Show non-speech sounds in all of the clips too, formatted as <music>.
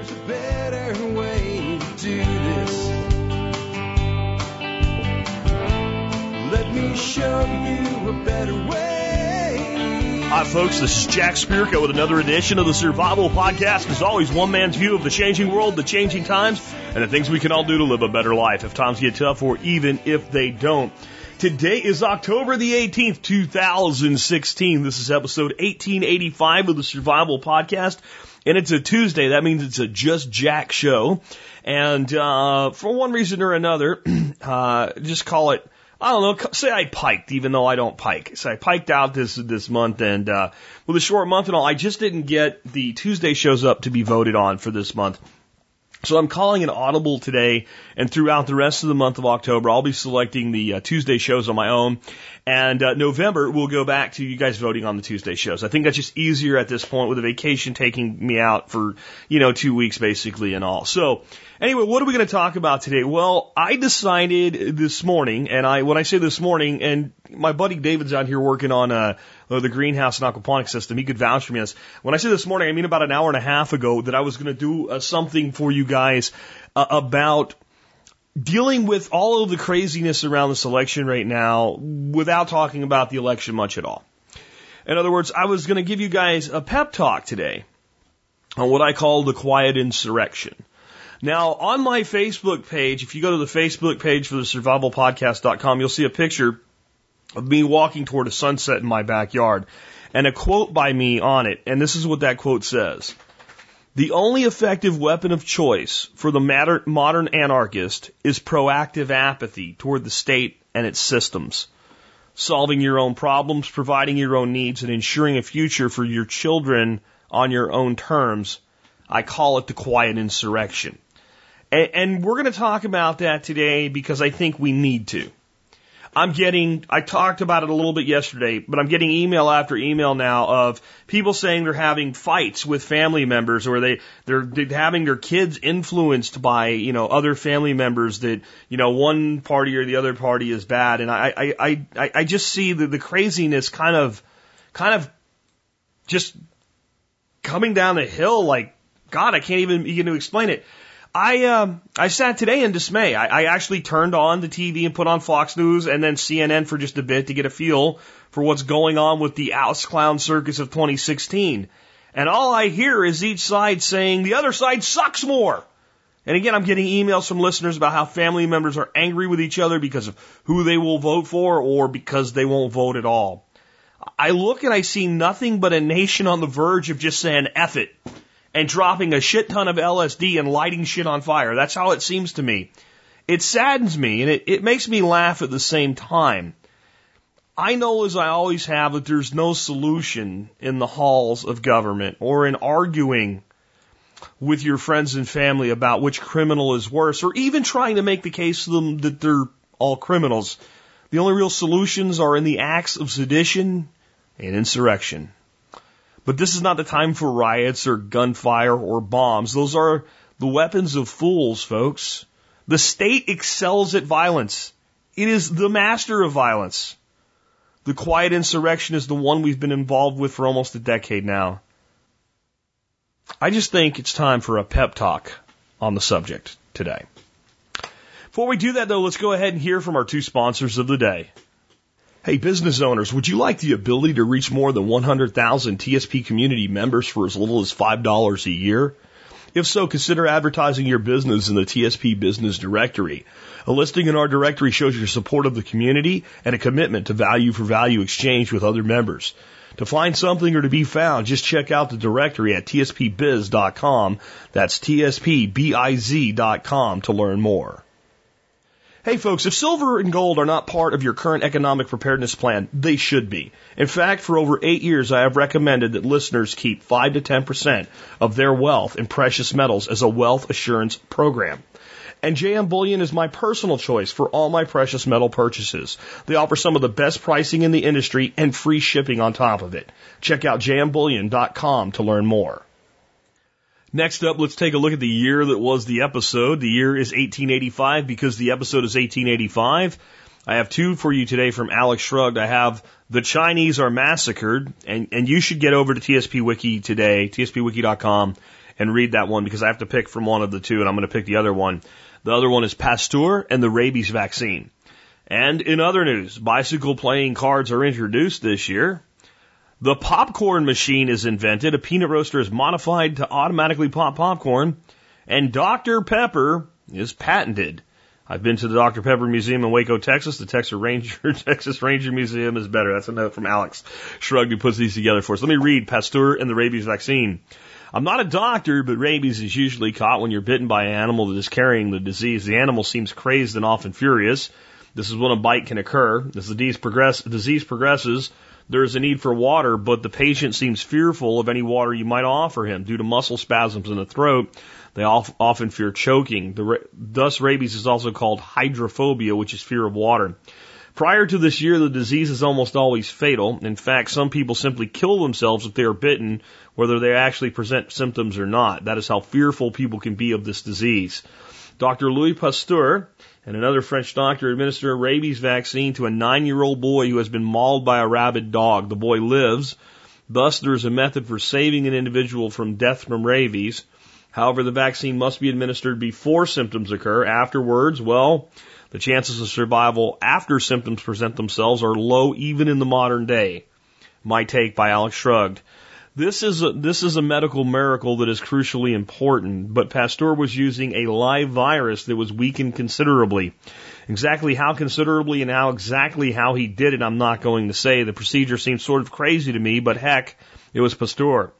There's a better way to do this. Let me show you a better way. Hi, folks. This is Jack Spirko with another edition of the Survival Podcast. As always, one man's view of the changing world, the changing times, and the things we can all do to live a better life if times get tough or even if they don't. Today is October the 18th, 2016. This is episode 1885 of the Survival Podcast. And it's a Tuesday. That means it's a Just Jack show. And, uh, for one reason or another, <clears throat> uh, just call it, I don't know, say I piked, even though I don't pike. So I piked out this, this month and, uh, with a short month and all, I just didn't get the Tuesday shows up to be voted on for this month. So I'm calling an audible today, and throughout the rest of the month of October, I'll be selecting the uh, Tuesday shows on my own. And uh, November, we'll go back to you guys voting on the Tuesday shows. I think that's just easier at this point with a vacation taking me out for, you know, two weeks basically and all. So anyway, what are we going to talk about today? Well, I decided this morning, and I when I say this morning, and my buddy David's out here working on uh, the greenhouse and aquaponic system. He could vouch for me. This. When I say this morning, I mean about an hour and a half ago that I was going to do uh, something for you guys uh, about dealing with all of the craziness around this election right now without talking about the election much at all. In other words, I was going to give you guys a pep talk today on what I call the quiet insurrection. Now, on my Facebook page, if you go to the Facebook page for the survivalpodcast.com, you'll see a picture of me walking toward a sunset in my backyard and a quote by me on it. And this is what that quote says. The only effective weapon of choice for the modern anarchist is proactive apathy toward the state and its systems. Solving your own problems, providing your own needs, and ensuring a future for your children on your own terms. I call it the quiet insurrection. And, and we're going to talk about that today because I think we need to. I'm getting, I talked about it a little bit yesterday, but I'm getting email after email now of people saying they're having fights with family members or they, they're, they're having their kids influenced by, you know, other family members that, you know, one party or the other party is bad. And I, I, I, I just see the, the craziness kind of, kind of just coming down the hill like, God, I can't even begin to explain it. I um I sat today in dismay. I, I actually turned on the TV and put on Fox News and then CNN for just a bit to get a feel for what's going on with the Oust Clown Circus of 2016. And all I hear is each side saying the other side sucks more. And again, I'm getting emails from listeners about how family members are angry with each other because of who they will vote for or because they won't vote at all. I look and I see nothing but a nation on the verge of just saying F it and dropping a shit ton of LSD and lighting shit on fire. That's how it seems to me. It saddens me and it, it makes me laugh at the same time. I know as I always have that there's no solution in the halls of government or in arguing with your friends and family about which criminal is worse or even trying to make the case to them that they're all criminals. The only real solutions are in the acts of sedition and insurrection. But this is not the time for riots or gunfire or bombs. Those are the weapons of fools, folks. The state excels at violence. It is the master of violence. The quiet insurrection is the one we've been involved with for almost a decade now. I just think it's time for a pep talk on the subject today. Before we do that though, let's go ahead and hear from our two sponsors of the day. Hey, business owners, would you like the ability to reach more than 100,000 TSP community members for as little as $5 a year? If so, consider advertising your business in the TSP Business Directory. A listing in our directory shows your support of the community and a commitment to value for value exchange with other members. To find something or to be found, just check out the directory at tspbiz.com. That's tspbiz.com to learn more. Hey folks, if silver and gold are not part of your current economic preparedness plan, they should be. In fact, for over eight years, I have recommended that listeners keep 5 to 10% of their wealth in precious metals as a wealth assurance program. And JM Bullion is my personal choice for all my precious metal purchases. They offer some of the best pricing in the industry and free shipping on top of it. Check out jmbullion.com to learn more. Next up, let's take a look at the year that was the episode. The year is 1885 because the episode is 1885. I have two for you today from Alex Shrugged. I have The Chinese Are Massacred, and, and you should get over to TSP Wiki today, tspwiki.com, and read that one because I have to pick from one of the two and I'm going to pick the other one. The other one is Pasteur and the rabies vaccine. And in other news, bicycle playing cards are introduced this year. The popcorn machine is invented. A peanut roaster is modified to automatically pop popcorn. And Dr. Pepper is patented. I've been to the Dr. Pepper Museum in Waco, Texas. The Texas Ranger, <laughs> Texas Ranger Museum is better. That's a note from Alex Shrugged who puts these together for us. Let me read Pasteur and the rabies vaccine. I'm not a doctor, but rabies is usually caught when you're bitten by an animal that is carrying the disease. The animal seems crazed and often furious. This is when a bite can occur. As the disease, progress, disease progresses, there is a need for water, but the patient seems fearful of any water you might offer him due to muscle spasms in the throat. They often fear choking. Thus, rabies is also called hydrophobia, which is fear of water. Prior to this year, the disease is almost always fatal. In fact, some people simply kill themselves if they are bitten, whether they actually present symptoms or not. That is how fearful people can be of this disease. Dr. Louis Pasteur and another French doctor administered a rabies vaccine to a nine year old boy who has been mauled by a rabid dog. The boy lives. Thus, there is a method for saving an individual from death from rabies. However, the vaccine must be administered before symptoms occur. Afterwards, well, the chances of survival after symptoms present themselves are low even in the modern day. My take by Alex Shrugged. This is a, this is a medical miracle that is crucially important, but Pasteur was using a live virus that was weakened considerably. Exactly how considerably and how exactly how he did it, I'm not going to say. The procedure seems sort of crazy to me, but heck, it was Pasteur.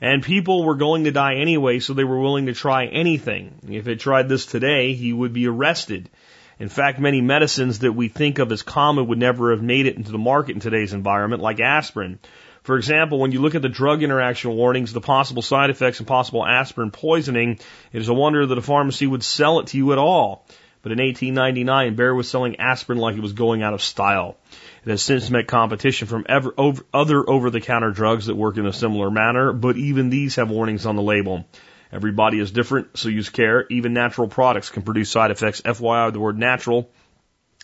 And people were going to die anyway, so they were willing to try anything. If it tried this today, he would be arrested. In fact, many medicines that we think of as common would never have made it into the market in today's environment, like aspirin. For example, when you look at the drug interaction warnings, the possible side effects and possible aspirin poisoning, it is a wonder that a pharmacy would sell it to you at all. But in 1899, Bayer was selling aspirin like it was going out of style. It has since met competition from ever, over, other over-the-counter drugs that work in a similar manner, but even these have warnings on the label. Everybody is different, so use care. Even natural products can produce side effects. FYI, the word natural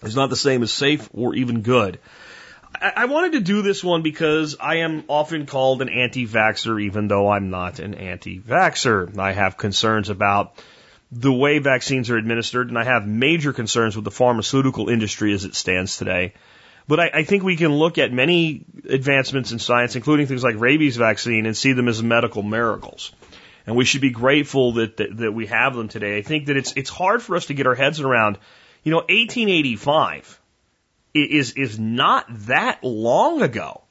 is not the same as safe or even good. I wanted to do this one because I am often called an anti-vaxxer, even though I'm not an anti-vaxxer. I have concerns about the way vaccines are administered, and I have major concerns with the pharmaceutical industry as it stands today. But I, I think we can look at many advancements in science, including things like rabies vaccine, and see them as medical miracles. And we should be grateful that, that, that we have them today. I think that it's, it's hard for us to get our heads around, you know, 1885 is is not that long ago.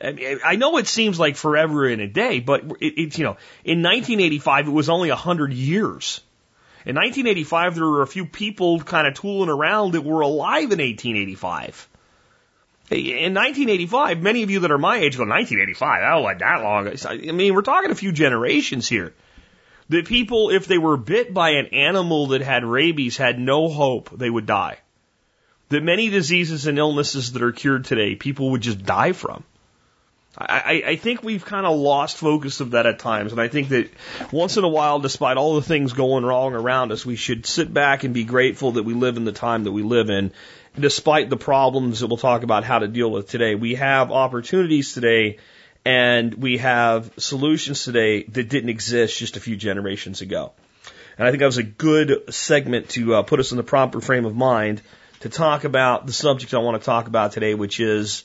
I, mean, I know it seems like forever in a day, but it, it's you know in 1985 it was only hundred years. In 1985 there were a few people kind of tooling around that were alive in 1885. In 1985, many of you that are my age go 1985. Oh, like that long. I mean, we're talking a few generations here. The people, if they were bit by an animal that had rabies, had no hope they would die that many diseases and illnesses that are cured today, people would just die from. I, I think we've kind of lost focus of that at times, and I think that once in a while, despite all the things going wrong around us, we should sit back and be grateful that we live in the time that we live in, despite the problems that we'll talk about how to deal with today. We have opportunities today, and we have solutions today that didn't exist just a few generations ago. And I think that was a good segment to uh, put us in the proper frame of mind to talk about the subject I want to talk about today, which is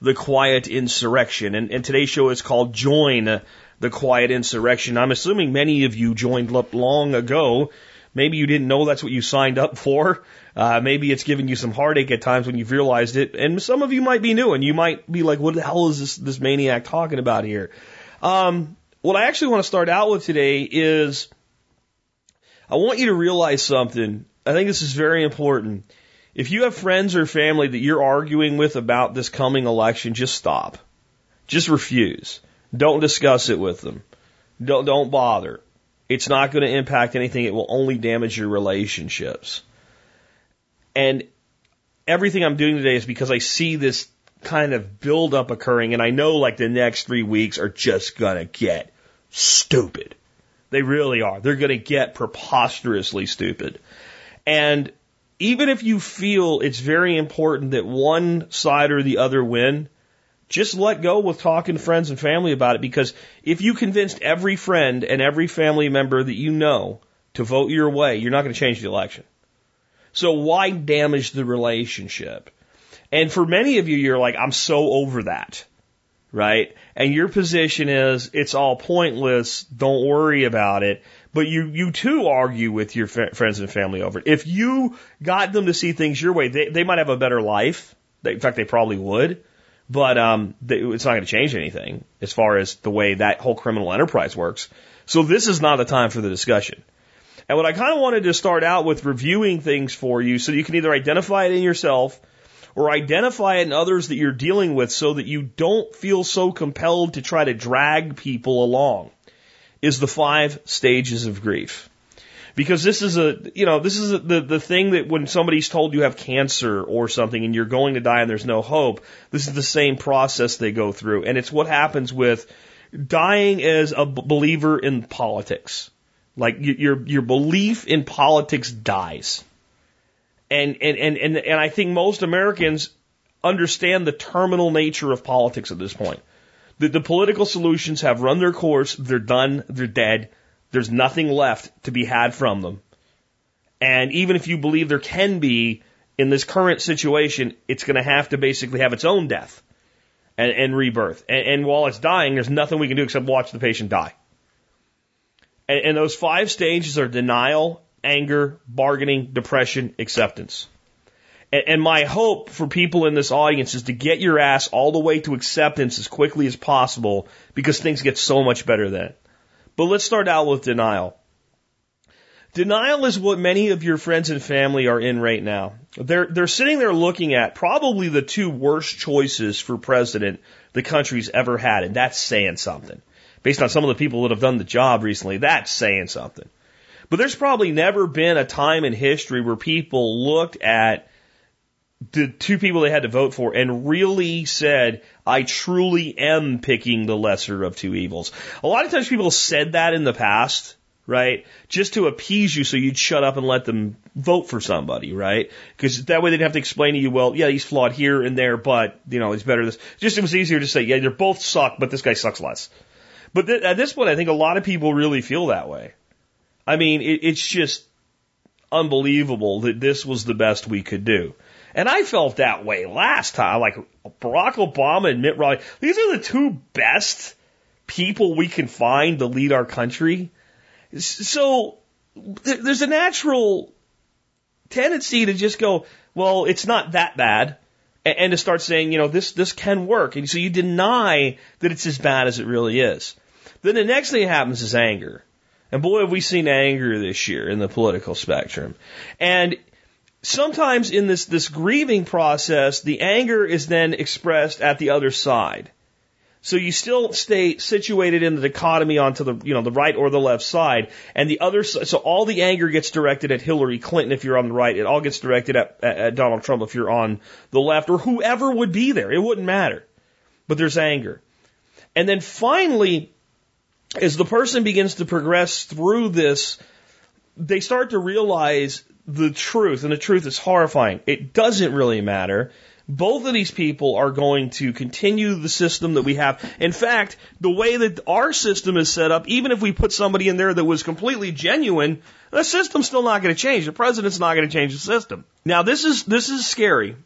the quiet insurrection. And, and today's show is called Join the Quiet Insurrection. I'm assuming many of you joined up long ago. Maybe you didn't know that's what you signed up for. Uh, maybe it's giving you some heartache at times when you've realized it. And some of you might be new and you might be like, what the hell is this, this maniac talking about here? Um, what I actually want to start out with today is I want you to realize something. I think this is very important. If you have friends or family that you're arguing with about this coming election, just stop. Just refuse. Don't discuss it with them. Don't, don't bother. It's not going to impact anything. It will only damage your relationships. And everything I'm doing today is because I see this kind of buildup occurring and I know like the next three weeks are just gonna get stupid. They really are. They're gonna get preposterously stupid. And even if you feel it's very important that one side or the other win, Just let go with talking to friends and family about it because if you convinced every friend and every family member that you know to vote your way, you're not going to change the election. So why damage the relationship? And for many of you, you're like, I'm so over that. Right? And your position is, it's all pointless. Don't worry about it. But you, you too argue with your friends and family over it. If you got them to see things your way, they, they might have a better life. They, in fact, they probably would. But um, they, it's not going to change anything as far as the way that whole criminal enterprise works. So this is not the time for the discussion. And what I kind of wanted to start out with reviewing things for you so you can either identify it in yourself or identify it in others that you're dealing with so that you don't feel so compelled to try to drag people along is the five stages of grief. Because this is a, you know, this is a, the, the thing that when somebody's told you have cancer or something and you're going to die and there's no hope, this is the same process they go through. And it's what happens with dying as a believer in politics. Like your, your belief in politics dies. And, and, and, and, and I think most Americans understand the terminal nature of politics at this point. The, the political solutions have run their course. They're done. They're dead. There's nothing left to be had from them. And even if you believe there can be in this current situation, it's going to have to basically have its own death and, and rebirth. And, and, while it's dying, there's nothing we can do except watch the patient die. And, and those five stages are denial, anger, bargaining, depression, acceptance. And, my hope for people in this audience is to get your ass all the way to acceptance as quickly as possible because things get so much better then. But let's start out with denial. Denial is what many of your friends and family are in right now. They're, they're sitting there looking at probably the two worst choices for president the country's ever had, and that's saying something. Based on some of the people that have done the job recently, that's saying something. But there's probably never been a time in history where people looked at the two people they had to vote for and really said, I truly am picking the lesser of two evils. A lot of times people said that in the past, right? Just to appease you so you'd shut up and let them vote for somebody, right? Because that way they'd have to explain to you, well, yeah, he's flawed here and there, but, you know, he's better this. Just it was easier to say, yeah, they're both suck, but this guy sucks less. But th- at this point, I think a lot of people really feel that way. I mean, it, it's just unbelievable that this was the best we could do. And I felt that way last time. Like Barack Obama and Mitt Romney, these are the two best people we can find to lead our country. So there's a natural tendency to just go, well, it's not that bad. And to start saying, you know, this, this can work. And so you deny that it's as bad as it really is. Then the next thing that happens is anger. And boy, have we seen anger this year in the political spectrum. And sometimes in this, this grieving process, the anger is then expressed at the other side. So you still stay situated in the dichotomy onto the, you know, the right or the left side. And the other, so all the anger gets directed at Hillary Clinton if you're on the right. It all gets directed at, at Donald Trump if you're on the left or whoever would be there. It wouldn't matter. But there's anger. And then finally, as the person begins to progress through this, they start to realize the truth, and the truth is horrifying. It doesn't really matter. Both of these people are going to continue the system that we have. In fact, the way that our system is set up, even if we put somebody in there that was completely genuine, the system's still not going to change. The president's not going to change the system. Now, this is, this is scary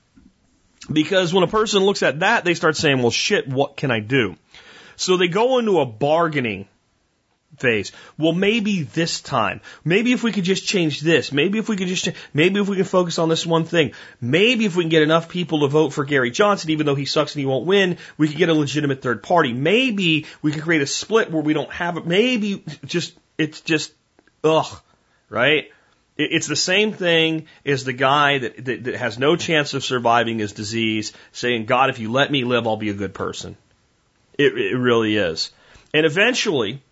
because when a person looks at that, they start saying, well, shit, what can I do? So they go into a bargaining phase. Well, maybe this time. Maybe if we could just change this. Maybe if we could just, maybe if we can focus on this one thing. Maybe if we can get enough people to vote for Gary Johnson, even though he sucks and he won't win, we could get a legitimate third party. Maybe we can create a split where we don't have it. Maybe just, it's just, ugh, right? It's the same thing as the guy that, that, that has no chance of surviving his disease saying, God, if you let me live, I'll be a good person. It, it really is. And eventually,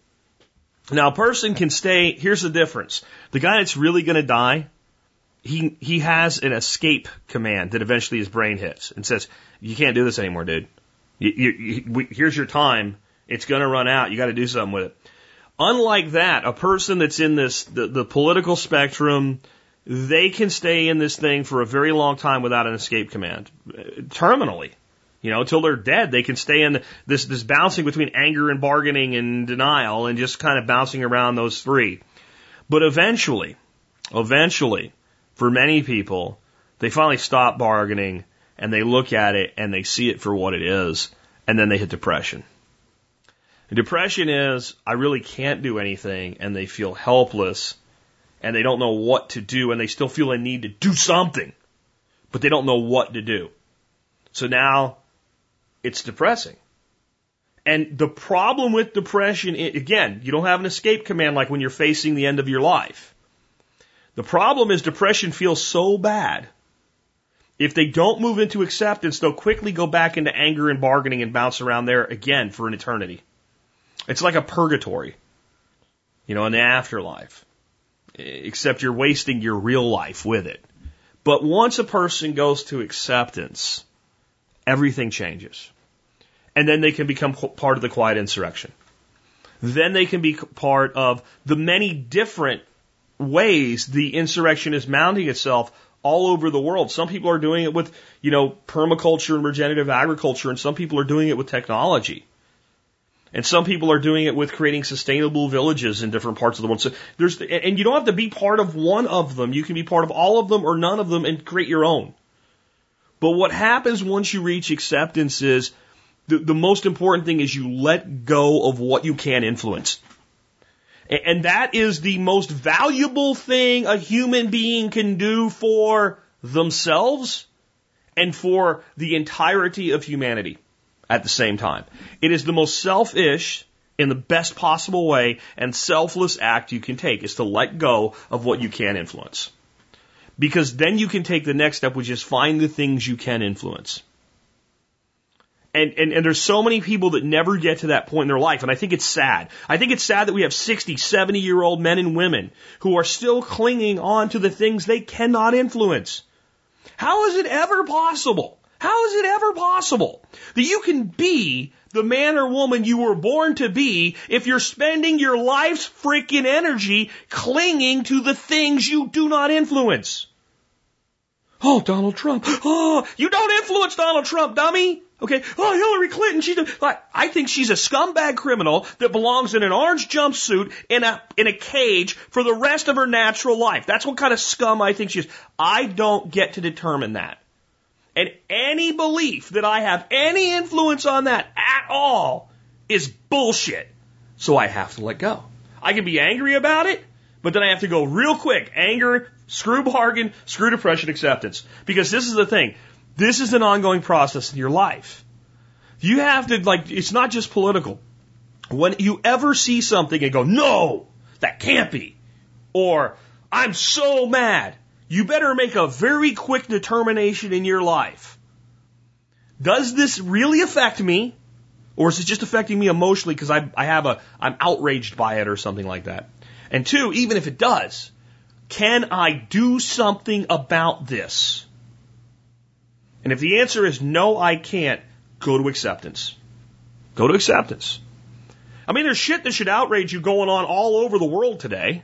now, a person can stay. Here's the difference: the guy that's really going to die, he he has an escape command that eventually his brain hits and says, "You can't do this anymore, dude. You, you, you, we, here's your time. It's going to run out. You got to do something with it." Unlike that, a person that's in this the, the political spectrum, they can stay in this thing for a very long time without an escape command, terminally. You know, until they're dead, they can stay in this, this bouncing between anger and bargaining and denial and just kind of bouncing around those three. But eventually, eventually, for many people, they finally stop bargaining and they look at it and they see it for what it is and then they hit depression. And depression is, I really can't do anything and they feel helpless and they don't know what to do and they still feel a need to do something, but they don't know what to do. So now it's depressing. And the problem with depression, again, you don't have an escape command like when you're facing the end of your life. The problem is depression feels so bad. If they don't move into acceptance, they'll quickly go back into anger and bargaining and bounce around there again for an eternity. It's like a purgatory, you know, in the afterlife, except you're wasting your real life with it. But once a person goes to acceptance, everything changes. And then they can become part of the quiet insurrection. Then they can be part of the many different ways the insurrection is mounting itself all over the world. Some people are doing it with, you know, permaculture and regenerative agriculture, and some people are doing it with technology. And some people are doing it with creating sustainable villages in different parts of the world. So there's, and you don't have to be part of one of them. You can be part of all of them or none of them and create your own. But what happens once you reach acceptance is the, the most important thing is you let go of what you can influence. And, and that is the most valuable thing a human being can do for themselves and for the entirety of humanity at the same time. It is the most selfish in the best possible way and selfless act you can take is to let go of what you can influence. Because then you can take the next step, which is find the things you can influence. And, and, and there's so many people that never get to that point in their life. And I think it's sad. I think it's sad that we have 60, 70 year old men and women who are still clinging on to the things they cannot influence. How is it ever possible? How is it ever possible that you can be the man or woman you were born to be if you're spending your life's freaking energy clinging to the things you do not influence? Oh, Donald Trump. Oh, you don't influence Donald Trump, dummy. Okay. Oh, Hillary Clinton. She's a, I think she's a scumbag criminal that belongs in an orange jumpsuit in a in a cage for the rest of her natural life. That's what kind of scum I think she is. I don't get to determine that. And any belief that I have any influence on that at all is bullshit. So I have to let go. I can be angry about it, but then I have to go real quick. Anger, screw bargain, screw depression acceptance. Because this is the thing. This is an ongoing process in your life. You have to, like, it's not just political. When you ever see something and go, no, that can't be, or I'm so mad, you better make a very quick determination in your life. Does this really affect me? Or is it just affecting me emotionally because I, I have a, I'm outraged by it or something like that? And two, even if it does, can I do something about this? And if the answer is no, I can't, go to acceptance. Go to acceptance. I mean, there's shit that should outrage you going on all over the world today.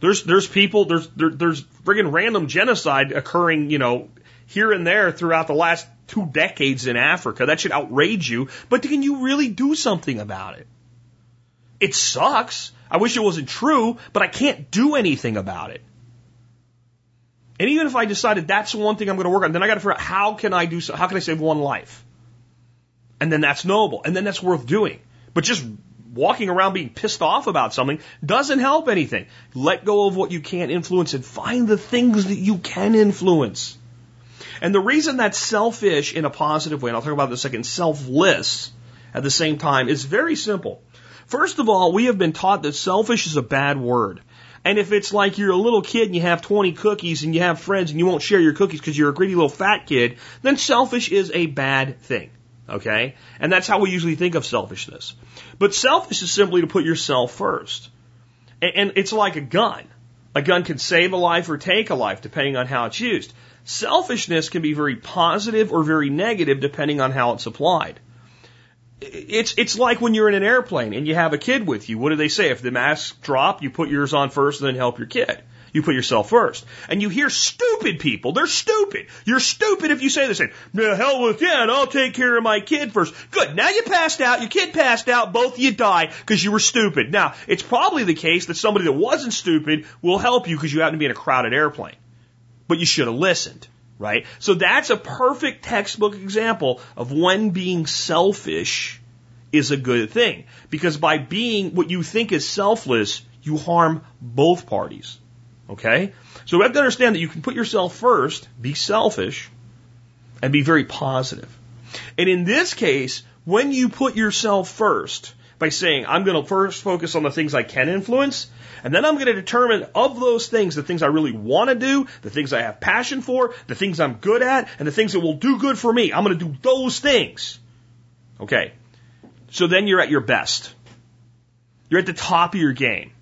There's there's people there's there, there's friggin' random genocide occurring, you know, here and there throughout the last two decades in Africa. That should outrage you. But can you really do something about it? It sucks. I wish it wasn't true, but I can't do anything about it. And even if I decided that's the one thing I'm going to work on, then I got to figure out how can I do so, how can I save one life? And then that's noble. And then that's worth doing. But just walking around being pissed off about something doesn't help anything. Let go of what you can't influence and find the things that you can influence. And the reason that's selfish in a positive way, and I'll talk about it in a second, selfless at the same time, is very simple. First of all, we have been taught that selfish is a bad word. And if it's like you're a little kid and you have 20 cookies and you have friends and you won't share your cookies because you're a greedy little fat kid, then selfish is a bad thing. Okay? And that's how we usually think of selfishness. But selfish is simply to put yourself first. And it's like a gun. A gun can save a life or take a life depending on how it's used. Selfishness can be very positive or very negative depending on how it's applied. It's, it's like when you're in an airplane and you have a kid with you. What do they say? If the masks drop, you put yours on first and then help your kid. You put yourself first. And you hear stupid people. They're stupid. You're stupid if you say this. The hell with that. I'll take care of my kid first. Good. Now you passed out. Your kid passed out. Both of you die because you were stupid. Now, it's probably the case that somebody that wasn't stupid will help you because you happen to be in a crowded airplane. But you should have listened. Right? So that's a perfect textbook example of when being selfish is a good thing. Because by being what you think is selfless, you harm both parties. Okay? So we have to understand that you can put yourself first, be selfish, and be very positive. And in this case, when you put yourself first by saying, I'm going to first focus on the things I can influence, and then I'm going to determine of those things, the things I really want to do, the things I have passion for, the things I'm good at, and the things that will do good for me. I'm going to do those things. Okay. So then you're at your best. You're at the top of your game.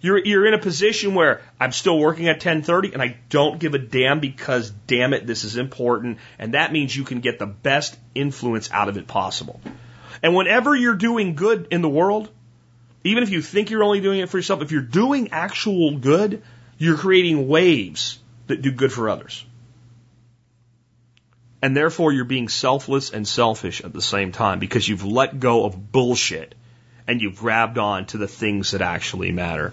You're, you're in a position where I'm still working at 1030 and I don't give a damn because damn it, this is important. And that means you can get the best influence out of it possible. And whenever you're doing good in the world, even if you think you're only doing it for yourself, if you're doing actual good, you're creating waves that do good for others. And therefore you're being selfless and selfish at the same time because you've let go of bullshit and you've grabbed on to the things that actually matter.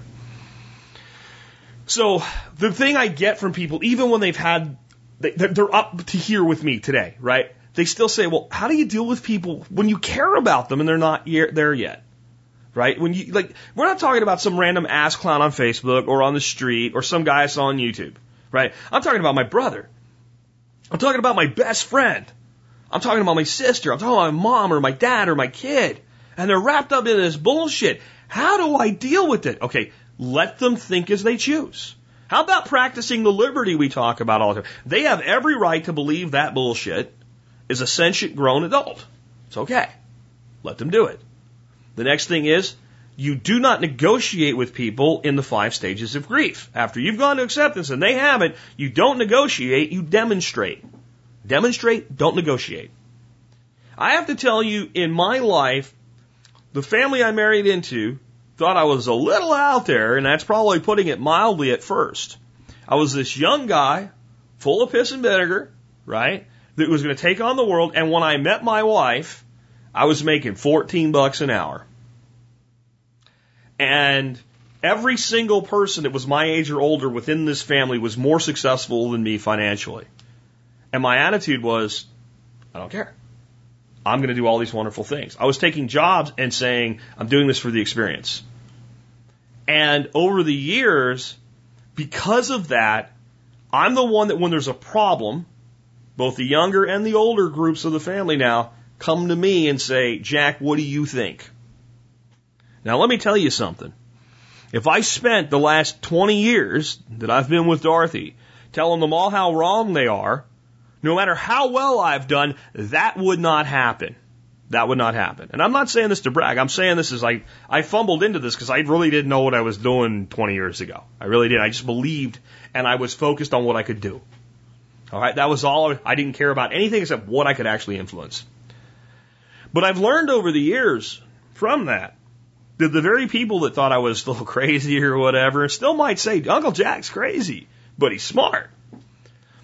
So the thing I get from people, even when they've had, they're up to here with me today, right? They still say, well, how do you deal with people when you care about them and they're not there yet? Right? When you, like, we're not talking about some random ass clown on Facebook or on the street or some guy I saw on YouTube, right? I'm talking about my brother. I'm talking about my best friend. I'm talking about my sister. I'm talking about my mom or my dad or my kid. And they're wrapped up in this bullshit. How do I deal with it? Okay, let them think as they choose. How about practicing the liberty we talk about all the time? They have every right to believe that bullshit is a sentient grown adult. It's okay. Let them do it. The next thing is, you do not negotiate with people in the five stages of grief. After you've gone to acceptance and they haven't, you don't negotiate, you demonstrate. Demonstrate, don't negotiate. I have to tell you, in my life, the family I married into thought I was a little out there, and that's probably putting it mildly at first. I was this young guy, full of piss and vinegar, right? That was going to take on the world. And when I met my wife, I was making 14 bucks an hour. And every single person that was my age or older within this family was more successful than me financially. And my attitude was, I don't care. I'm going to do all these wonderful things. I was taking jobs and saying, I'm doing this for the experience. And over the years, because of that, I'm the one that when there's a problem, both the younger and the older groups of the family now come to me and say, Jack, what do you think? Now let me tell you something. If I spent the last 20 years that I've been with Dorothy telling them all how wrong they are, no matter how well I've done, that would not happen. That would not happen. And I'm not saying this to brag. I'm saying this is I, I fumbled into this because I really didn't know what I was doing 20 years ago. I really did. I just believed and I was focused on what I could do. All right. That was all. I didn't care about anything except what I could actually influence. But I've learned over the years from that that the very people that thought I was a little <laughs> crazy or whatever still might say, Uncle Jack's crazy, but he's smart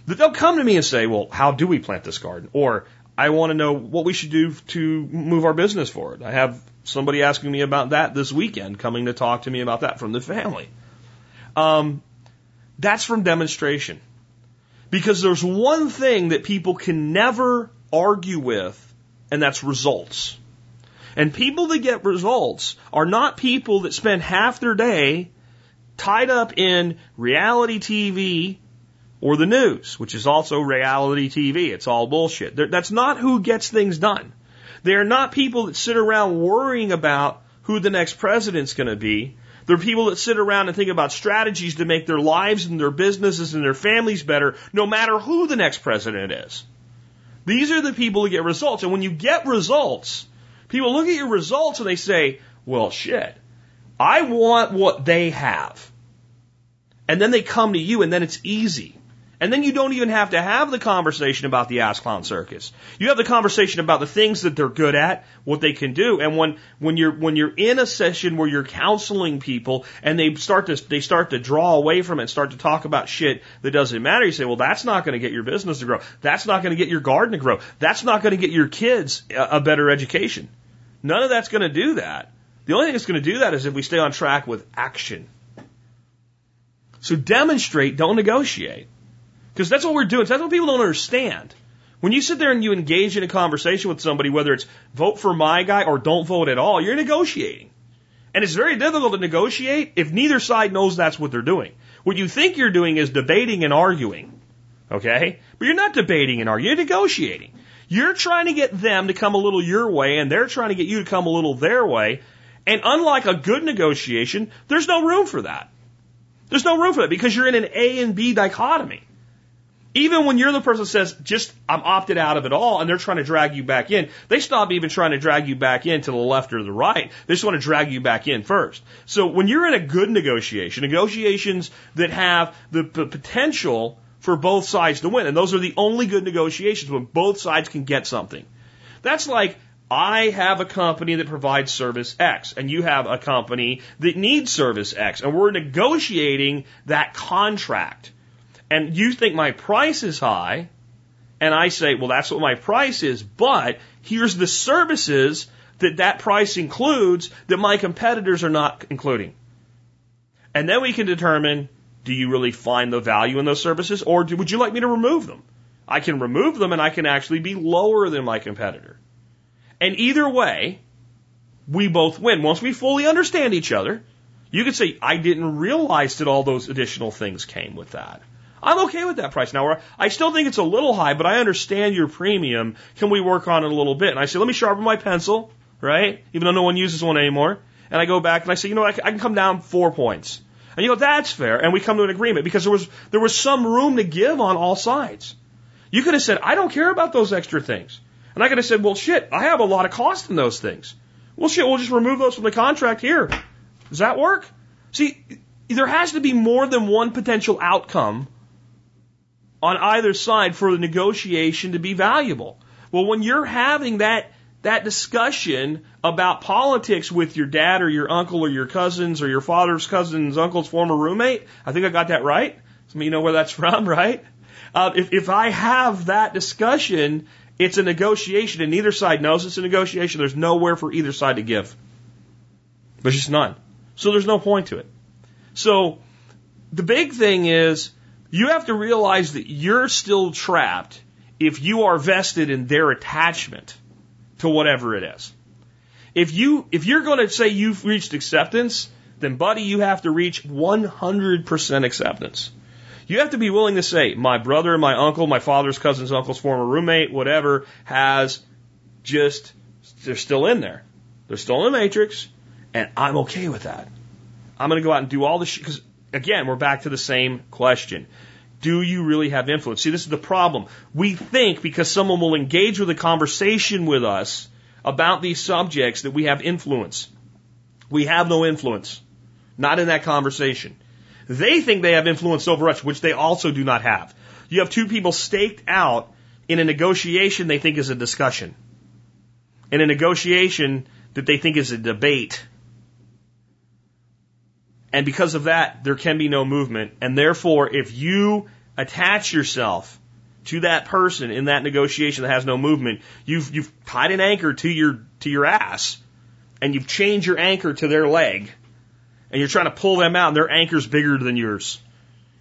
that they'll come to me and say, well, how do we plant this garden? Or I want to know what we should do to move our business forward. I have somebody asking me about that this weekend, coming to talk to me about that from the family. Um, that's from demonstration. Because there's one thing that people can never argue with, and that's results. And people that get results are not people that spend half their day tied up in reality TV or the news, which is also reality TV. It's all bullshit. That's not who gets things done. They're not people that sit around worrying about who the next president's going to be. They're people that sit around and think about strategies to make their lives and their businesses and their families better, no matter who the next president is. These are the people who get results. And when you get results, people look at your results and they say, well, shit, I want what they have. And then they come to you and then it's easy And then you don't even have to have the conversation about the ass clown circus. You have the conversation about the things that they're good at, what they can do. And when, when you're, when you're in a session where you're counseling people and they start to, they start to draw away from it and start to talk about shit that doesn't matter, you say, well, that's not going to get your business to grow. That's not going to get your garden to grow. That's not going to get your kids a, a better education. None of that's going to do that. The only thing that's going to do that is if we stay on track with action. So demonstrate, don't negotiate. Because that's what we're doing. That's what people don't understand. When you sit there and you engage in a conversation with somebody, whether it's vote for my guy or don't vote at all, you're negotiating. And it's very difficult to negotiate if neither side knows that's what they're doing. What you think you're doing is debating and arguing. Okay? But you're not debating and arguing, you're negotiating. You're trying to get them to come a little your way, and they're trying to get you to come a little their way. And unlike a good negotiation, there's no room for that. There's no room for that because you're in an A and B dichotomy. Even when you're the person that says, just, I'm opted out of it all, and they're trying to drag you back in, they stop even trying to drag you back in to the left or the right. They just want to drag you back in first. So when you're in a good negotiation, negotiations that have the p- potential for both sides to win, and those are the only good negotiations when both sides can get something. That's like, I have a company that provides service X, and you have a company that needs service X, and we're negotiating that contract and you think my price is high, and I say, well, that's what my price is, but here's the services that that price includes that my competitors are not including. And then we can determine, do you really find the value in those services, or do, would you like me to remove them? I can remove them and I can actually be lower than my competitor. And either way, we both win. Once we fully understand each other, you could say, I didn't realize that all those additional things came with that. I'm okay with that price. Now, I still think it's a little high, but I understand your premium. Can we work on it a little bit? And I say, let me sharpen my pencil, right? Even though no one uses one anymore. And I go back and I say, you know, I can come down four points. And you go, that's fair. And we come to an agreement because there was, there was some room to give on all sides. You could have said, I don't care about those extra things. And I could have said, well, shit, I have a lot of cost in those things. Well, shit, we'll just remove those from the contract here. Does that work? See, there has to be more than one potential outcome on either side for the negotiation to be valuable. Well, when you're having that that discussion about politics with your dad or your uncle or your cousins or your father's cousin's uncle's former roommate, I think I got that right. Some of you know where that's <laughs> from, right? Uh, if, if I have that discussion, it's a negotiation, and neither side knows it's a negotiation. There's nowhere for either side to give. There's just none. So there's no point to it. So the big thing is you have to realize that you're still trapped if you are vested in their attachment to whatever it is. If you if you're going to say you've reached acceptance, then buddy, you have to reach 100% acceptance. You have to be willing to say, my brother, my uncle, my father's cousin's uncle's former roommate, whatever, has just they're still in there. They're still in the matrix, and I'm okay with that. I'm going to go out and do all the shit because again, we're back to the same question. Do you really have influence? See, this is the problem. We think because someone will engage with a conversation with us about these subjects that we have influence. We have no influence. Not in that conversation. They think they have influence over us, which they also do not have. You have two people staked out in a negotiation they think is a discussion. In a negotiation that they think is a debate. And because of that, there can be no movement. And therefore, if you attach yourself to that person in that negotiation that has no movement, you've, you've tied an anchor to your, to your ass and you've chained your anchor to their leg and you're trying to pull them out and their anchor's bigger than yours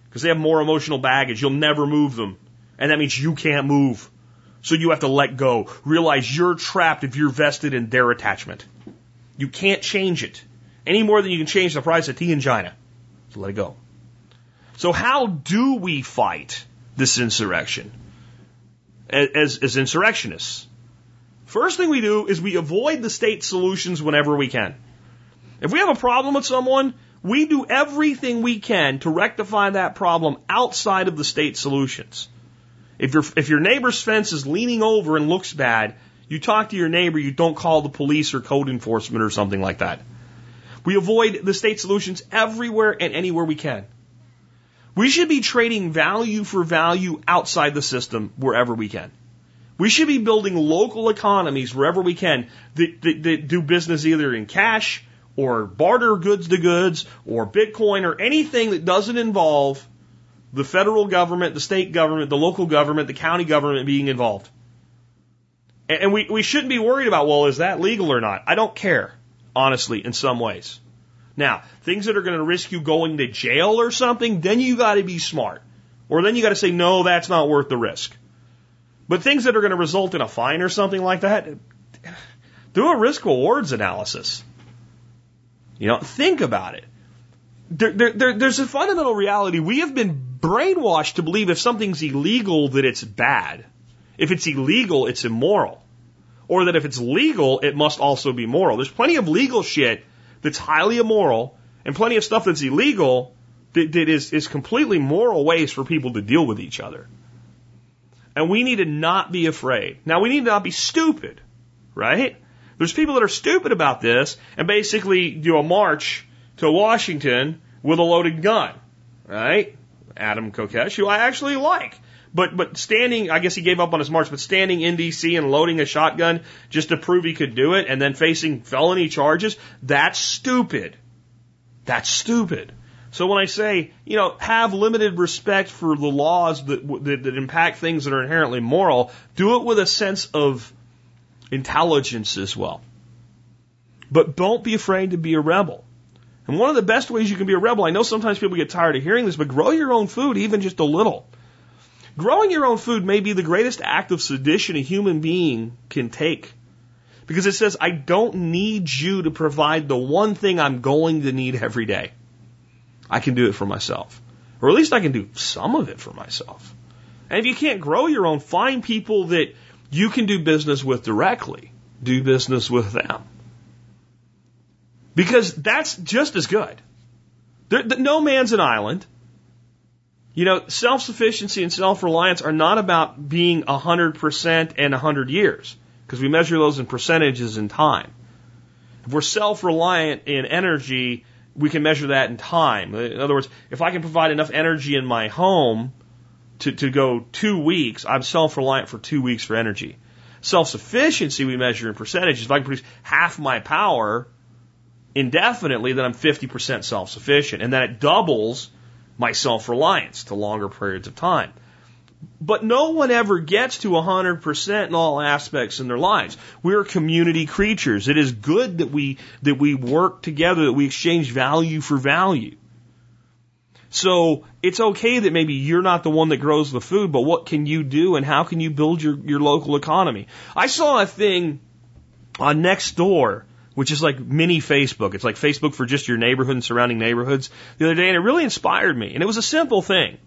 because they have more emotional baggage. You'll never move them. And that means you can't move. So you have to let go. Realize you're trapped if you're vested in their attachment. You can't change it any more than you can change the price of tea in China. So let it go. So how do we fight this insurrection as, as insurrectionists? First thing we do is we avoid the state solutions whenever we can. If we have a problem with someone, we do everything we can to rectify that problem outside of the state solutions. If your if your neighbor's fence is leaning over and looks bad, you talk to your neighbor, you don't call the police or code enforcement or something like that. We avoid the state solutions everywhere and anywhere we can. We should be trading value for value outside the system wherever we can. We should be building local economies wherever we can that, that, that do business either in cash or barter goods to goods or Bitcoin or anything that doesn't involve the federal government, the state government, the local government, the county government being involved. And we, we shouldn't be worried about, well, is that legal or not? I don't care, honestly, in some ways. Now, things that are going to risk you going to jail or something, then you got to be smart. Or then you got to say, no, that's not worth the risk. But things that are going to result in a fine or something like that, do a risk rewards analysis. You know, think about it. There, there, there, there's a fundamental reality. We have been brainwashed to believe if something's illegal that it's bad. If it's illegal, it's immoral. Or that if it's legal, it must also be moral. There's plenty of legal shit that's highly immoral and plenty of stuff that's illegal that, that is, is completely moral ways for people to deal with each other. And we need to not be afraid. Now, we need to not be stupid, right? There's people that are stupid about this and basically do a march to Washington with a loaded gun, right? Adam Kokesh, who I actually like. But but standing, I guess he gave up on his march, but standing in D.C. and loading a shotgun just to prove he could do it, and then facing felony charges, that's stupid. That's stupid. So when I say, you know, have limited respect for the laws that, that, that impact things that are inherently moral, do it with a sense of intelligence as well. But don't be afraid to be a rebel. And one of the best ways you can be a rebel, I know sometimes people get tired of hearing this, but grow your own food even just a little. Growing your own food may be the greatest act of sedition a human being can take. Because it says, I don't need you to provide the one thing I'm going to need every day. I can do it for myself. Or at least I can do some of it for myself. And if you can't grow your own, find people that you can do business with directly. Do business with them. Because that's just as good. There, no man's an island. You know, self sufficiency and self reliance are not about being 100% and 100 years, because we measure those in percentages in time. If we're self reliant in energy, we can measure that in time. In other words, if I can provide enough energy in my home to, to go two weeks, I'm self reliant for two weeks for energy. Self sufficiency we measure in percentages. If I can produce half my power indefinitely, then I'm 50% self sufficient. And then it doubles my self reliance to longer periods of time. But no one ever gets to 100% in all aspects in their lives. We're community creatures. It is good that we, that we work together, that we exchange value for value. So it's okay that maybe you're not the one that grows the food, but what can you do and how can you build your, your local economy? I saw a thing on Nextdoor which is like mini Facebook. It's like Facebook for just your neighborhood and surrounding neighborhoods the other day, and it really inspired me. And it was a simple thing.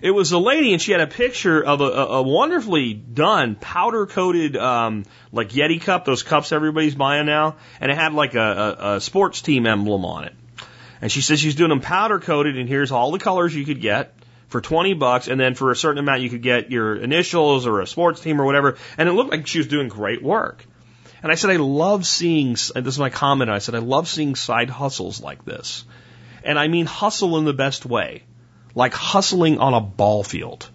It was a lady, and she had a picture of a, a wonderfully done powder coated, um, like Yeti cup, those cups everybody's buying now, and it had like a, a, a sports team emblem on it. And she says she's doing them powder coated, and here's all the colors you could get for 20 bucks, and then for a certain amount you could get your initials or a sports team or whatever. And it looked like she was doing great work. And I said, I love seeing, this is my comment, I said, I love seeing side hustles like this. And I mean hustle in the best way. Like hustling on a ball field.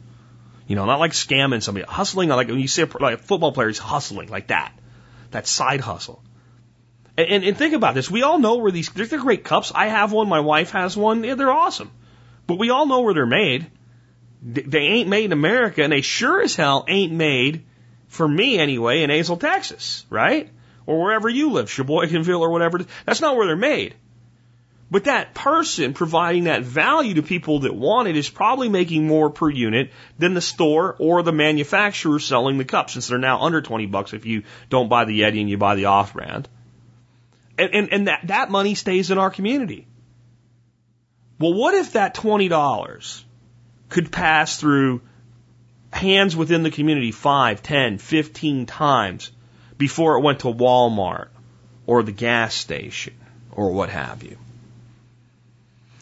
You know, not like scamming somebody. Hustling, like when you say like a football player, he's hustling like that. That side hustle. And, and, and think about this. We all know where these, they're, they're great cups. I have one. My wife has one. Yeah, they're awesome. But we all know where they're made. They ain't made in America and they sure as hell ain't made for me anyway, in Azle, Texas, right? Or wherever you live, Sheboyganville or whatever. That's not where they're made. But that person providing that value to people that want it is probably making more per unit than the store or the manufacturer selling the cup, since they're now under 20 bucks if you don't buy the Yeti and you buy the off brand. And, and, and that, that money stays in our community. Well, what if that $20 could pass through hands within the community five, ten, fifteen times before it went to Walmart or the gas station or what have you.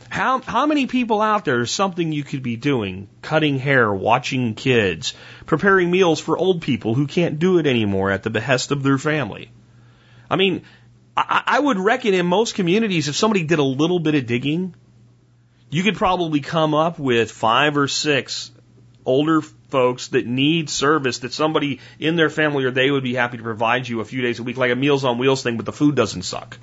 How, how many people out there is something you could be doing? Cutting hair, watching kids, preparing meals for old people who can't do it anymore at the behest of their family. I mean, I, I would reckon in most communities, if somebody did a little bit of digging, you could probably come up with five or six older folks that need service that somebody in their family or they would be happy to provide you a few days a week, like a Meals on Wheels thing, but the food doesn't suck.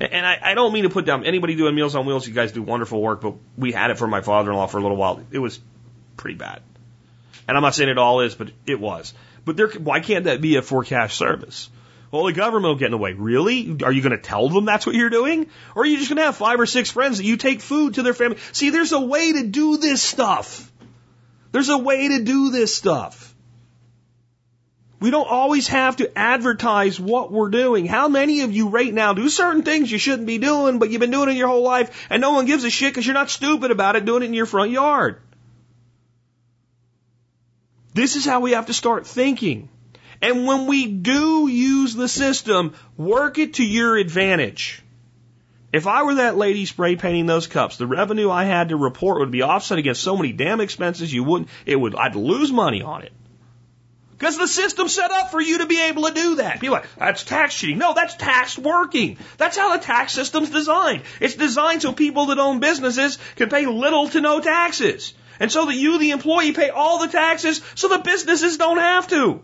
And I, I don't mean to put down anybody doing Meals on Wheels. You guys do wonderful work, but we had it for my father-in-law for a little while. It was pretty bad. And I'm not saying it all is, but it was. But there, why can't that be a for cash service? Well, the government will get in the way. Really? Are you going to tell them that's what you're doing? Or are you just going to have five or six friends that you take food to their family? See, there's a way to do this stuff. There's a way to do this stuff. We don't always have to advertise what we're doing. How many of you right now do certain things you shouldn't be doing, but you've been doing it your whole life and no one gives a shit because you're not stupid about it doing it in your front yard? This is how we have to start thinking. And when we do use the system, work it to your advantage. If I were that lady spray painting those cups, the revenue I had to report would be offset against so many damn expenses you wouldn't, it would, I'd lose money on it. Because the system's set up for you to be able to do that. People like, that's tax cheating. No, that's tax working. That's how the tax system's designed. It's designed so people that own businesses can pay little to no taxes. And so that you, the employee, pay all the taxes so the businesses don't have to.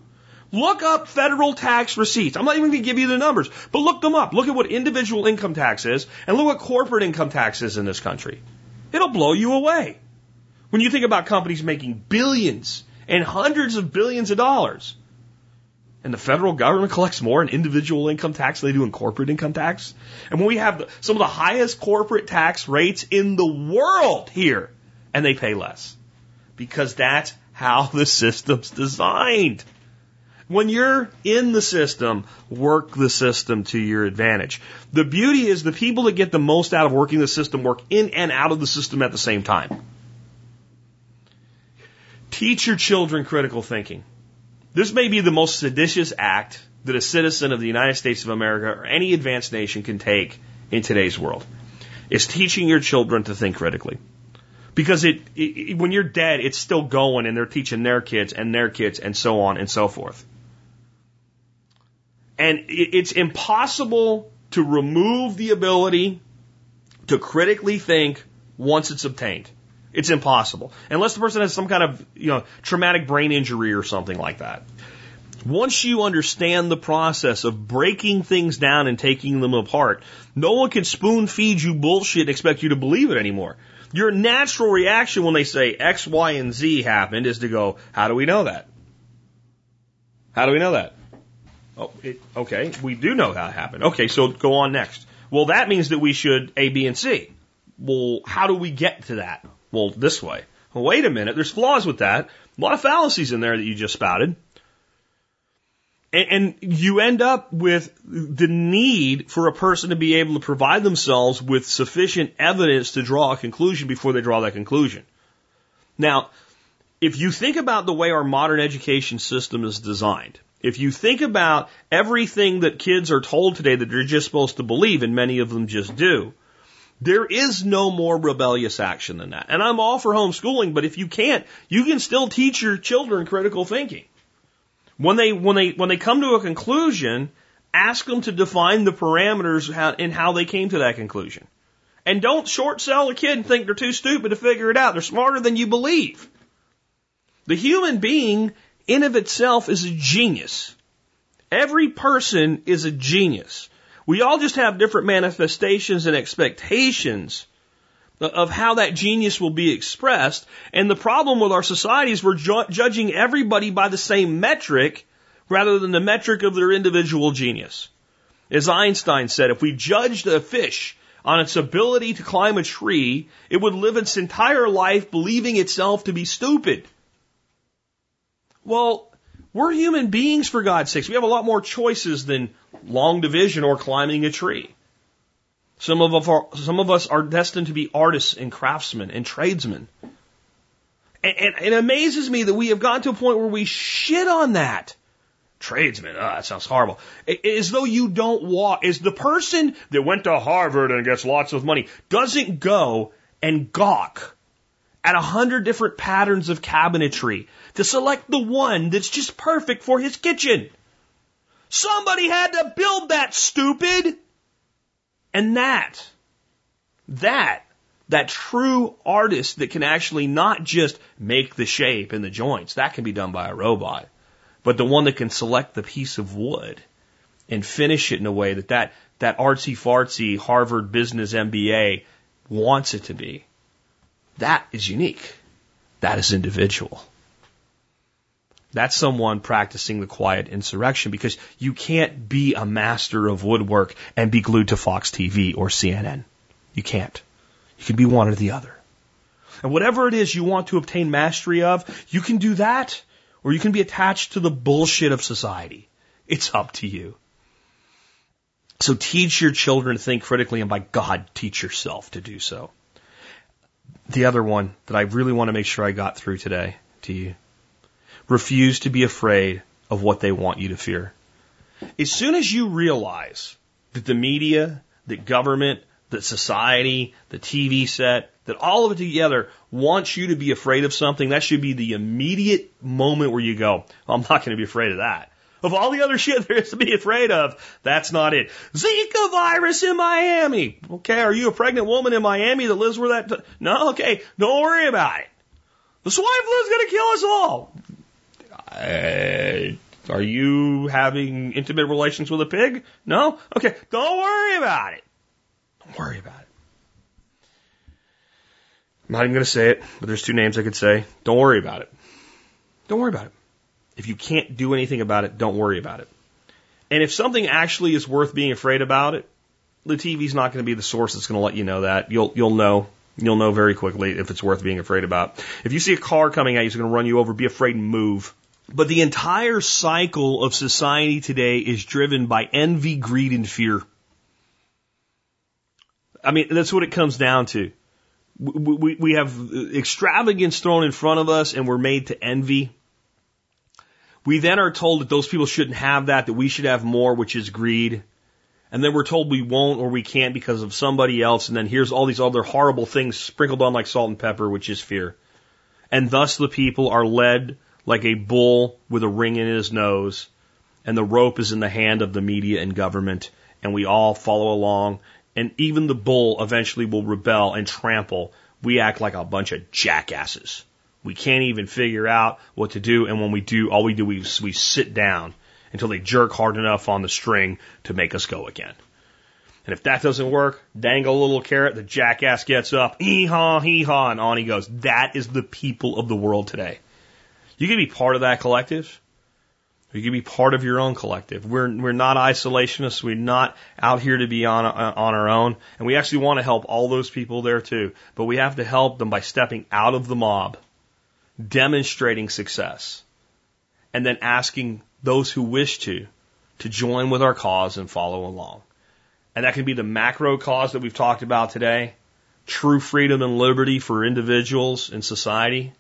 Look up federal tax receipts. I'm not even going to give you the numbers, but look them up. Look at what individual income tax is and look what corporate income tax is in this country. It'll blow you away. When you think about companies making billions and hundreds of billions of dollars. And the federal government collects more in individual income tax than they do in corporate income tax. And when we have the, some of the highest corporate tax rates in the world here, and they pay less. Because that's how the system's designed. When you're in the system, work the system to your advantage. The beauty is the people that get the most out of working the system work in and out of the system at the same time. Teach your children critical thinking. This may be the most seditious act that a citizen of the United States of America or any advanced nation can take in today's world. Is teaching your children to think critically. Because it, it, when you're dead, it's still going and they're teaching their kids and their kids and so on and so forth. And it's impossible to remove the ability to critically think once it's obtained. It's impossible. Unless the person has some kind of, you know, traumatic brain injury or something like that. Once you understand the process of breaking things down and taking them apart, no one can spoon feed you bullshit and expect you to believe it anymore. Your natural reaction when they say X, Y, and Z happened is to go, how do we know that? How do we know that? Oh, it, okay, we do know how it happened. Okay, so go on next. Well, that means that we should A, B, and C. Well, how do we get to that? Well, this way. Well, wait a minute. There's flaws with that. A lot of fallacies in there that you just spouted. And, and you end up with the need for a person to be able to provide themselves with sufficient evidence to draw a conclusion before they draw that conclusion. Now, if you think about the way our modern education system is designed, if you think about everything that kids are told today that they're just supposed to believe, and many of them just do, there is no more rebellious action than that. And I'm all for homeschooling, but if you can't, you can still teach your children critical thinking. When they, when they, when they come to a conclusion, ask them to define the parameters and how they came to that conclusion. And don't short sell a kid and think they're too stupid to figure it out. They're smarter than you believe. The human being in of itself is a genius. Every person is a genius. We all just have different manifestations and expectations of how that genius will be expressed. And the problem with our society is we're ju- judging everybody by the same metric rather than the metric of their individual genius. As Einstein said, if we judged a fish on its ability to climb a tree, it would live its entire life believing itself to be stupid. Well, we're human beings for God's sakes. We have a lot more choices than long division or climbing a tree. Some of, us are, some of us are destined to be artists and craftsmen and tradesmen. And, and, it amazes me that we have gotten to a point where we shit on that. Tradesman, ah, that sounds horrible. As though you don't walk, as the person that went to Harvard and gets lots of money doesn't go and gawk at a hundred different patterns of cabinetry to select the one that's just perfect for his kitchen. Somebody had to build that stupid. And that, that That true artist that can actually not just make the shape and the joints, that can be done by a robot, but the one that can select the piece of wood and finish it in a way that that, that artsy fartsy Harvard business MBA wants it to be. That is unique. That is individual. That's someone practicing the quiet insurrection because you can't be a master of woodwork and be glued to Fox TV or CNN. You can't. You can be one or the other. And whatever it is you want to obtain mastery of, you can do that or you can be attached to the bullshit of society. It's up to you. So teach your children to think critically and by God, teach yourself to do so. The other one that I really want to make sure I got through today to you. Refuse to be afraid of what they want you to fear. As soon as you realize that the media, that government, that society, the TV set, that all of it together wants you to be afraid of something, that should be the immediate moment where you go, oh, I'm not going to be afraid of that. Of all the other shit <laughs> there is to be afraid of, that's not it. Zika virus in Miami. Okay, are you a pregnant woman in Miami that lives where that? No, okay, don't worry about it. The swine flu is going to kill us all. Uh, are you having intimate relations with a pig? No? Okay, don't worry about it. Don't worry about it. I'm not even going to say it, but there's two names I could say. Don't worry about it. Don't worry about it. If you can't do anything about it, don't worry about it. And if something actually is worth being afraid about it, the TV's not going to be the source that's going to let you know that. You'll you'll know. You'll know very quickly if it's worth being afraid about. If you see a car coming at you, it's going to run you over. Be afraid and move. But the entire cycle of society today is driven by envy, greed, and fear. I mean, that's what it comes down to. We, we, we have extravagance thrown in front of us and we're made to envy. We then are told that those people shouldn't have that, that we should have more, which is greed. And then we're told we won't or we can't because of somebody else. And then here's all these other horrible things sprinkled on like salt and pepper, which is fear. And thus the people are led like a bull with a ring in his nose, and the rope is in the hand of the media and government, and we all follow along, and even the bull eventually will rebel and trample. We act like a bunch of jackasses. We can't even figure out what to do, and when we do, all we do is we sit down until they jerk hard enough on the string to make us go again. And if that doesn't work, dangle a little carrot, the jackass gets up, hee haw, hee haw, and on he goes. That is the people of the world today. You can be part of that collective. You can be part of your own collective. We're we're not isolationists. We're not out here to be on on our own, and we actually want to help all those people there too. But we have to help them by stepping out of the mob, demonstrating success, and then asking those who wish to to join with our cause and follow along. And that can be the macro cause that we've talked about today, true freedom and liberty for individuals and society.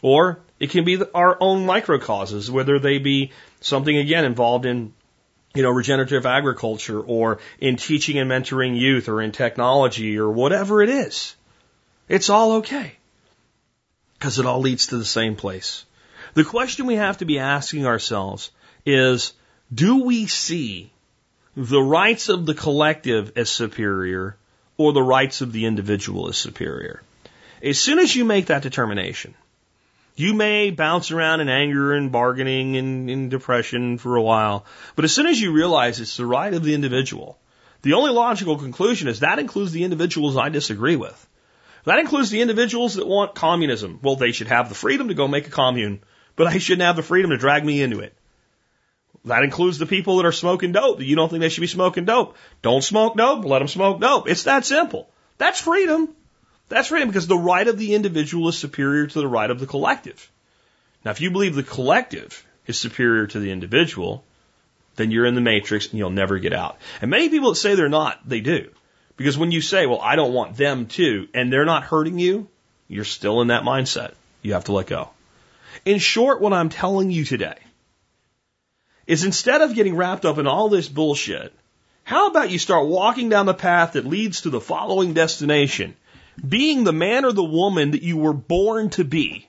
Or it can be our own micro causes, whether they be something again involved in you know, regenerative agriculture or in teaching and mentoring youth or in technology or whatever it is. It's all okay. Because it all leads to the same place. The question we have to be asking ourselves is, do we see the rights of the collective as superior or the rights of the individual as superior? As soon as you make that determination, you may bounce around in anger and bargaining and in depression for a while, but as soon as you realize it's the right of the individual, the only logical conclusion is that includes the individuals I disagree with. That includes the individuals that want communism. Well, they should have the freedom to go make a commune, but I shouldn't have the freedom to drag me into it. That includes the people that are smoking dope you don't think they should be smoking dope. Don't smoke dope, let them smoke dope. It's that simple. That's freedom. That's freedom because the right of the individual is superior to the right of the collective. Now, if you believe the collective is superior to the individual, then you're in the matrix and you'll never get out. And many people that say they're not, they do. Because when you say, well, I don't want them to, and they're not hurting you, you're still in that mindset. You have to let go. In short, what I'm telling you today is instead of getting wrapped up in all this bullshit, how about you start walking down the path that leads to the following destination being the man or the woman that you were born to be,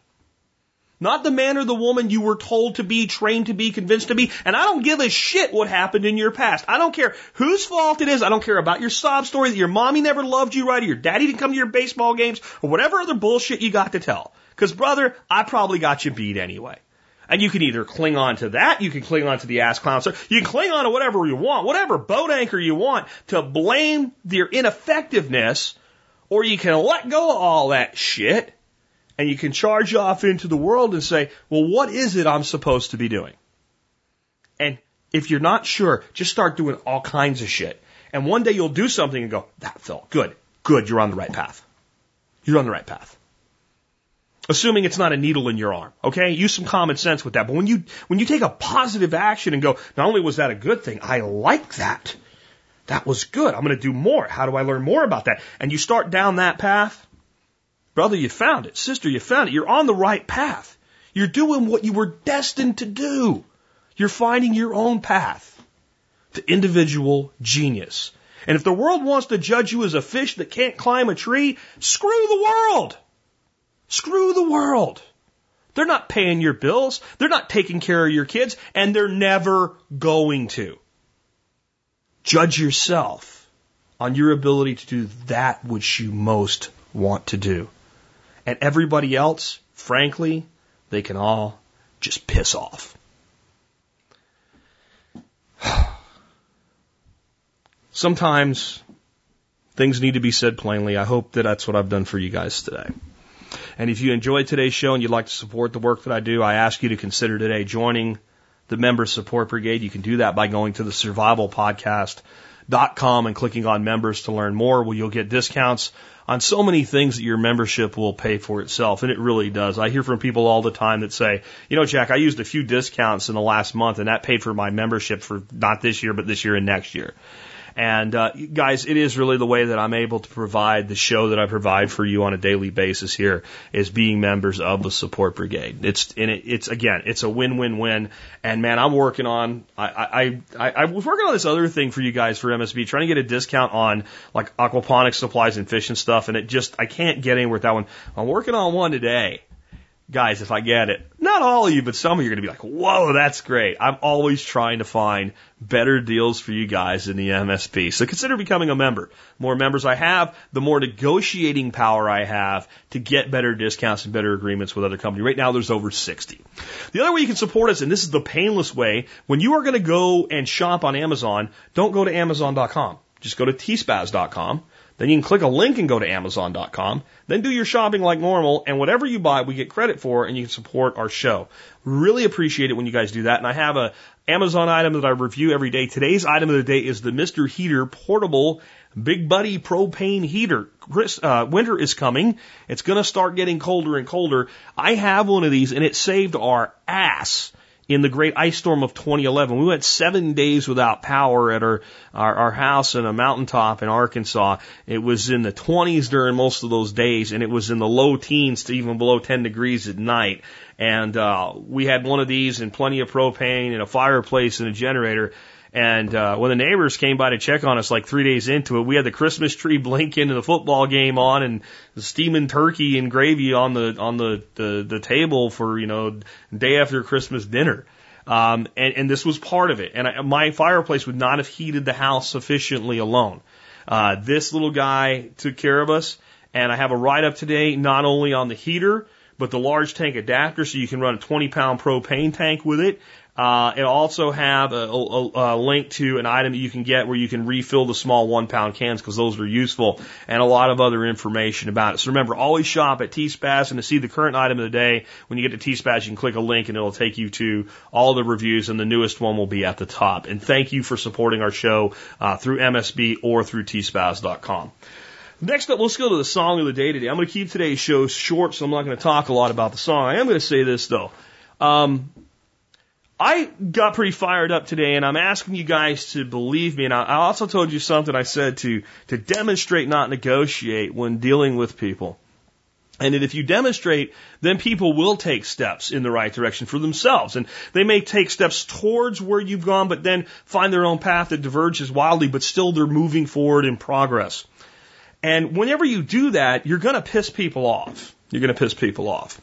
not the man or the woman you were told to be, trained to be, convinced to be. And I don't give a shit what happened in your past. I don't care whose fault it is. I don't care about your sob story that your mommy never loved you right, or your daddy didn't come to your baseball games, or whatever other bullshit you got to tell. Because brother, I probably got you beat anyway. And you can either cling on to that, you can cling on to the ass clown, so you can cling on to whatever you want, whatever boat anchor you want to blame your ineffectiveness, or you can let go of all that shit and you can charge off into the world and say, well, what is it I'm supposed to be doing? And if you're not sure, just start doing all kinds of shit. And one day you'll do something and go, that felt good. Good, you're on the right path. You're on the right path. Assuming it's not a needle in your arm, okay? Use some common sense with that. But when you, when you take a positive action and go, not only was that a good thing, I like that. That was good. I'm going to do more. How do I learn more about that? And you start down that path, brother, you found it. Sister, you found it. You're on the right path. You're doing what you were destined to do. You're finding your own path to individual genius. And if the world wants to judge you as a fish that can't climb a tree, screw the world. Screw the world. They're not paying your bills. They're not taking care of your kids and they're never going to. Judge yourself on your ability to do that which you most want to do. And everybody else, frankly, they can all just piss off. <sighs> Sometimes things need to be said plainly. I hope that that's what I've done for you guys today. And if you enjoyed today's show and you'd like to support the work that I do, I ask you to consider today joining the Member Support Brigade. You can do that by going to the survivalpodcast.com and clicking on members to learn more. Well, you'll get discounts on so many things that your membership will pay for itself. And it really does. I hear from people all the time that say, you know, Jack, I used a few discounts in the last month and that paid for my membership for not this year, but this year and next year. And uh, guys, it is really the way that I'm able to provide the show that I provide for you on a daily basis here is being members of the support brigade. It's and it, it's again, it's a win-win-win. And man, I'm working on I, I I I was working on this other thing for you guys for MSB, trying to get a discount on like aquaponics supplies and fish and stuff. And it just I can't get anywhere with that one. I'm working on one today guys, if I get it, not all of you, but some of you are going to be like, whoa, that's great. I'm always trying to find better deals for you guys in the MSB. So consider becoming a member. More members I have, the more negotiating power I have to get better discounts and better agreements with other companies. Right now, there's over 60. The other way you can support us, and this is the painless way, when you are going to go and shop on Amazon, don't go to Amazon.com. Just go to tspaz.com then you can click a link and go to Amazon.com. Then do your shopping like normal, and whatever you buy, we get credit for, and you can support our show. Really appreciate it when you guys do that. And I have a Amazon item that I review every day. Today's item of the day is the Mr. Heater Portable Big Buddy Propane Heater. Chris, uh, winter is coming. It's going to start getting colder and colder. I have one of these, and it saved our ass in the great ice storm of 2011. We went seven days without power at our, our, our house in a mountaintop in Arkansas. It was in the 20s during most of those days, and it was in the low teens to even below 10 degrees at night. And uh, we had one of these and plenty of propane and a fireplace and a generator. And uh, when the neighbors came by to check on us like three days into it, we had the Christmas tree <laughs> blinking and the football game on and the steaming turkey and gravy on the on the, the, the table for, you know, day after Christmas dinner. Um, and, and this was part of it. And I, my fireplace would not have heated the house sufficiently alone. Uh, this little guy took care of us. And I have a write up today, not only on the heater, but the large tank adapter so you can run a 20 pound propane tank with it. Uh, it'll also have a, a, a, link to an item that you can get where you can refill the small one pound cans because those are useful and a lot of other information about it. So remember, always shop at T-Spaz and to see the current item of the day, when you get to T-Spaz, you can click a link and it'll take you to all the reviews and the newest one will be at the top. And thank you for supporting our show uh, through MSB or through tspaz.com. Next up, let's go to the song of the day today. I'm going to keep today's show short, so I'm not going to talk a lot about the song. I am going to say this though. Um, I got pretty fired up today, and I'm asking you guys to believe me. And I also told you something I said to to demonstrate, not negotiate, when dealing with people. And that if you demonstrate, then people will take steps in the right direction for themselves. And they may take steps towards where you've gone, but then find their own path that diverges wildly, but still they're moving forward in progress. And whenever you do that, you're going to piss people off. You're going to piss people off.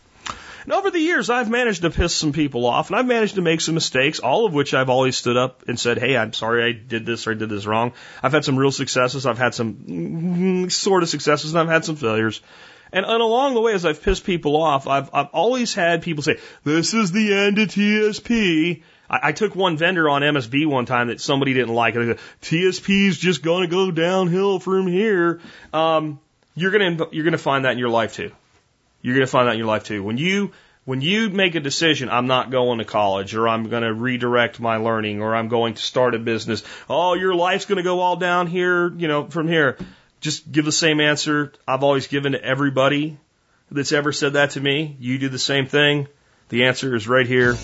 And over the years, I've managed to piss some people off and I've managed to make some mistakes, all of which I've always stood up and said, Hey, I'm sorry I did this or I did this wrong. I've had some real successes. I've had some mm, sort of successes and I've had some failures. And, and along the way, as I've pissed people off, I've, I've always had people say, this is the end of TSP. I, I took one vendor on MSB one time that somebody didn't like. And I go, TSP is just going to go downhill from here. Um, you're going to, you're going to find that in your life too. You're going to find that in your life too. When you, when you make a decision, I'm not going to college or I'm going to redirect my learning or I'm going to start a business. Oh, your life's going to go all down here, you know, from here just give the same answer I've always given to everybody that's ever said that to me. You do the same thing. The answer is right here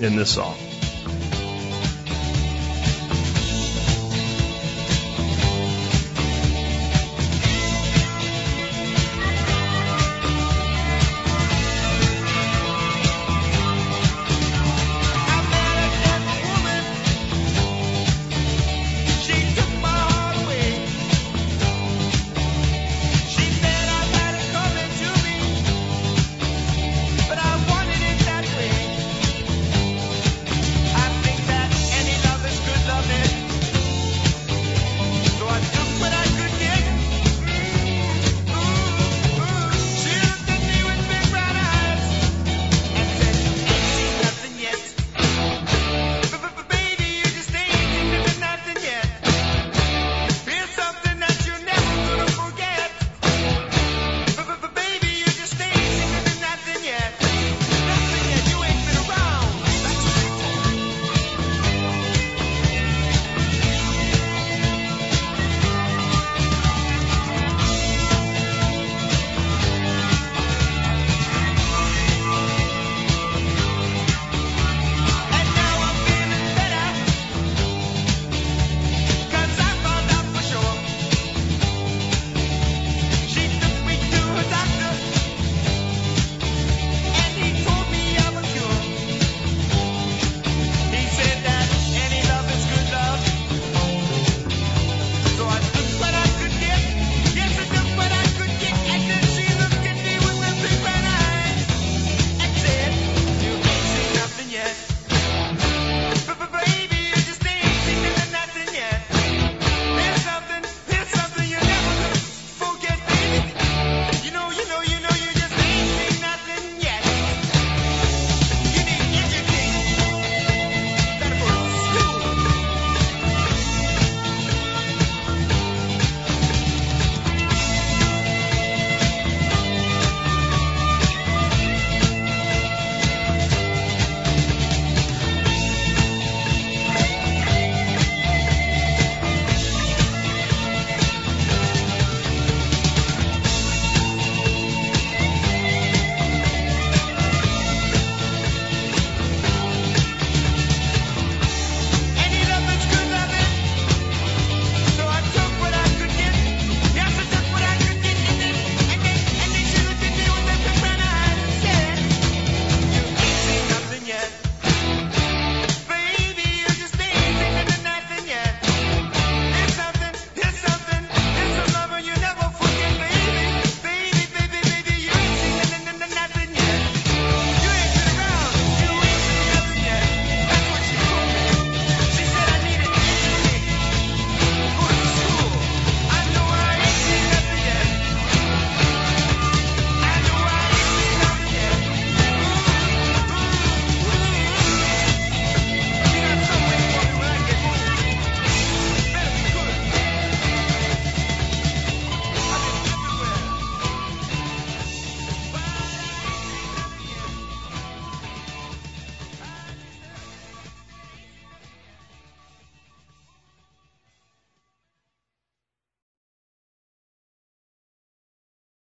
in this song.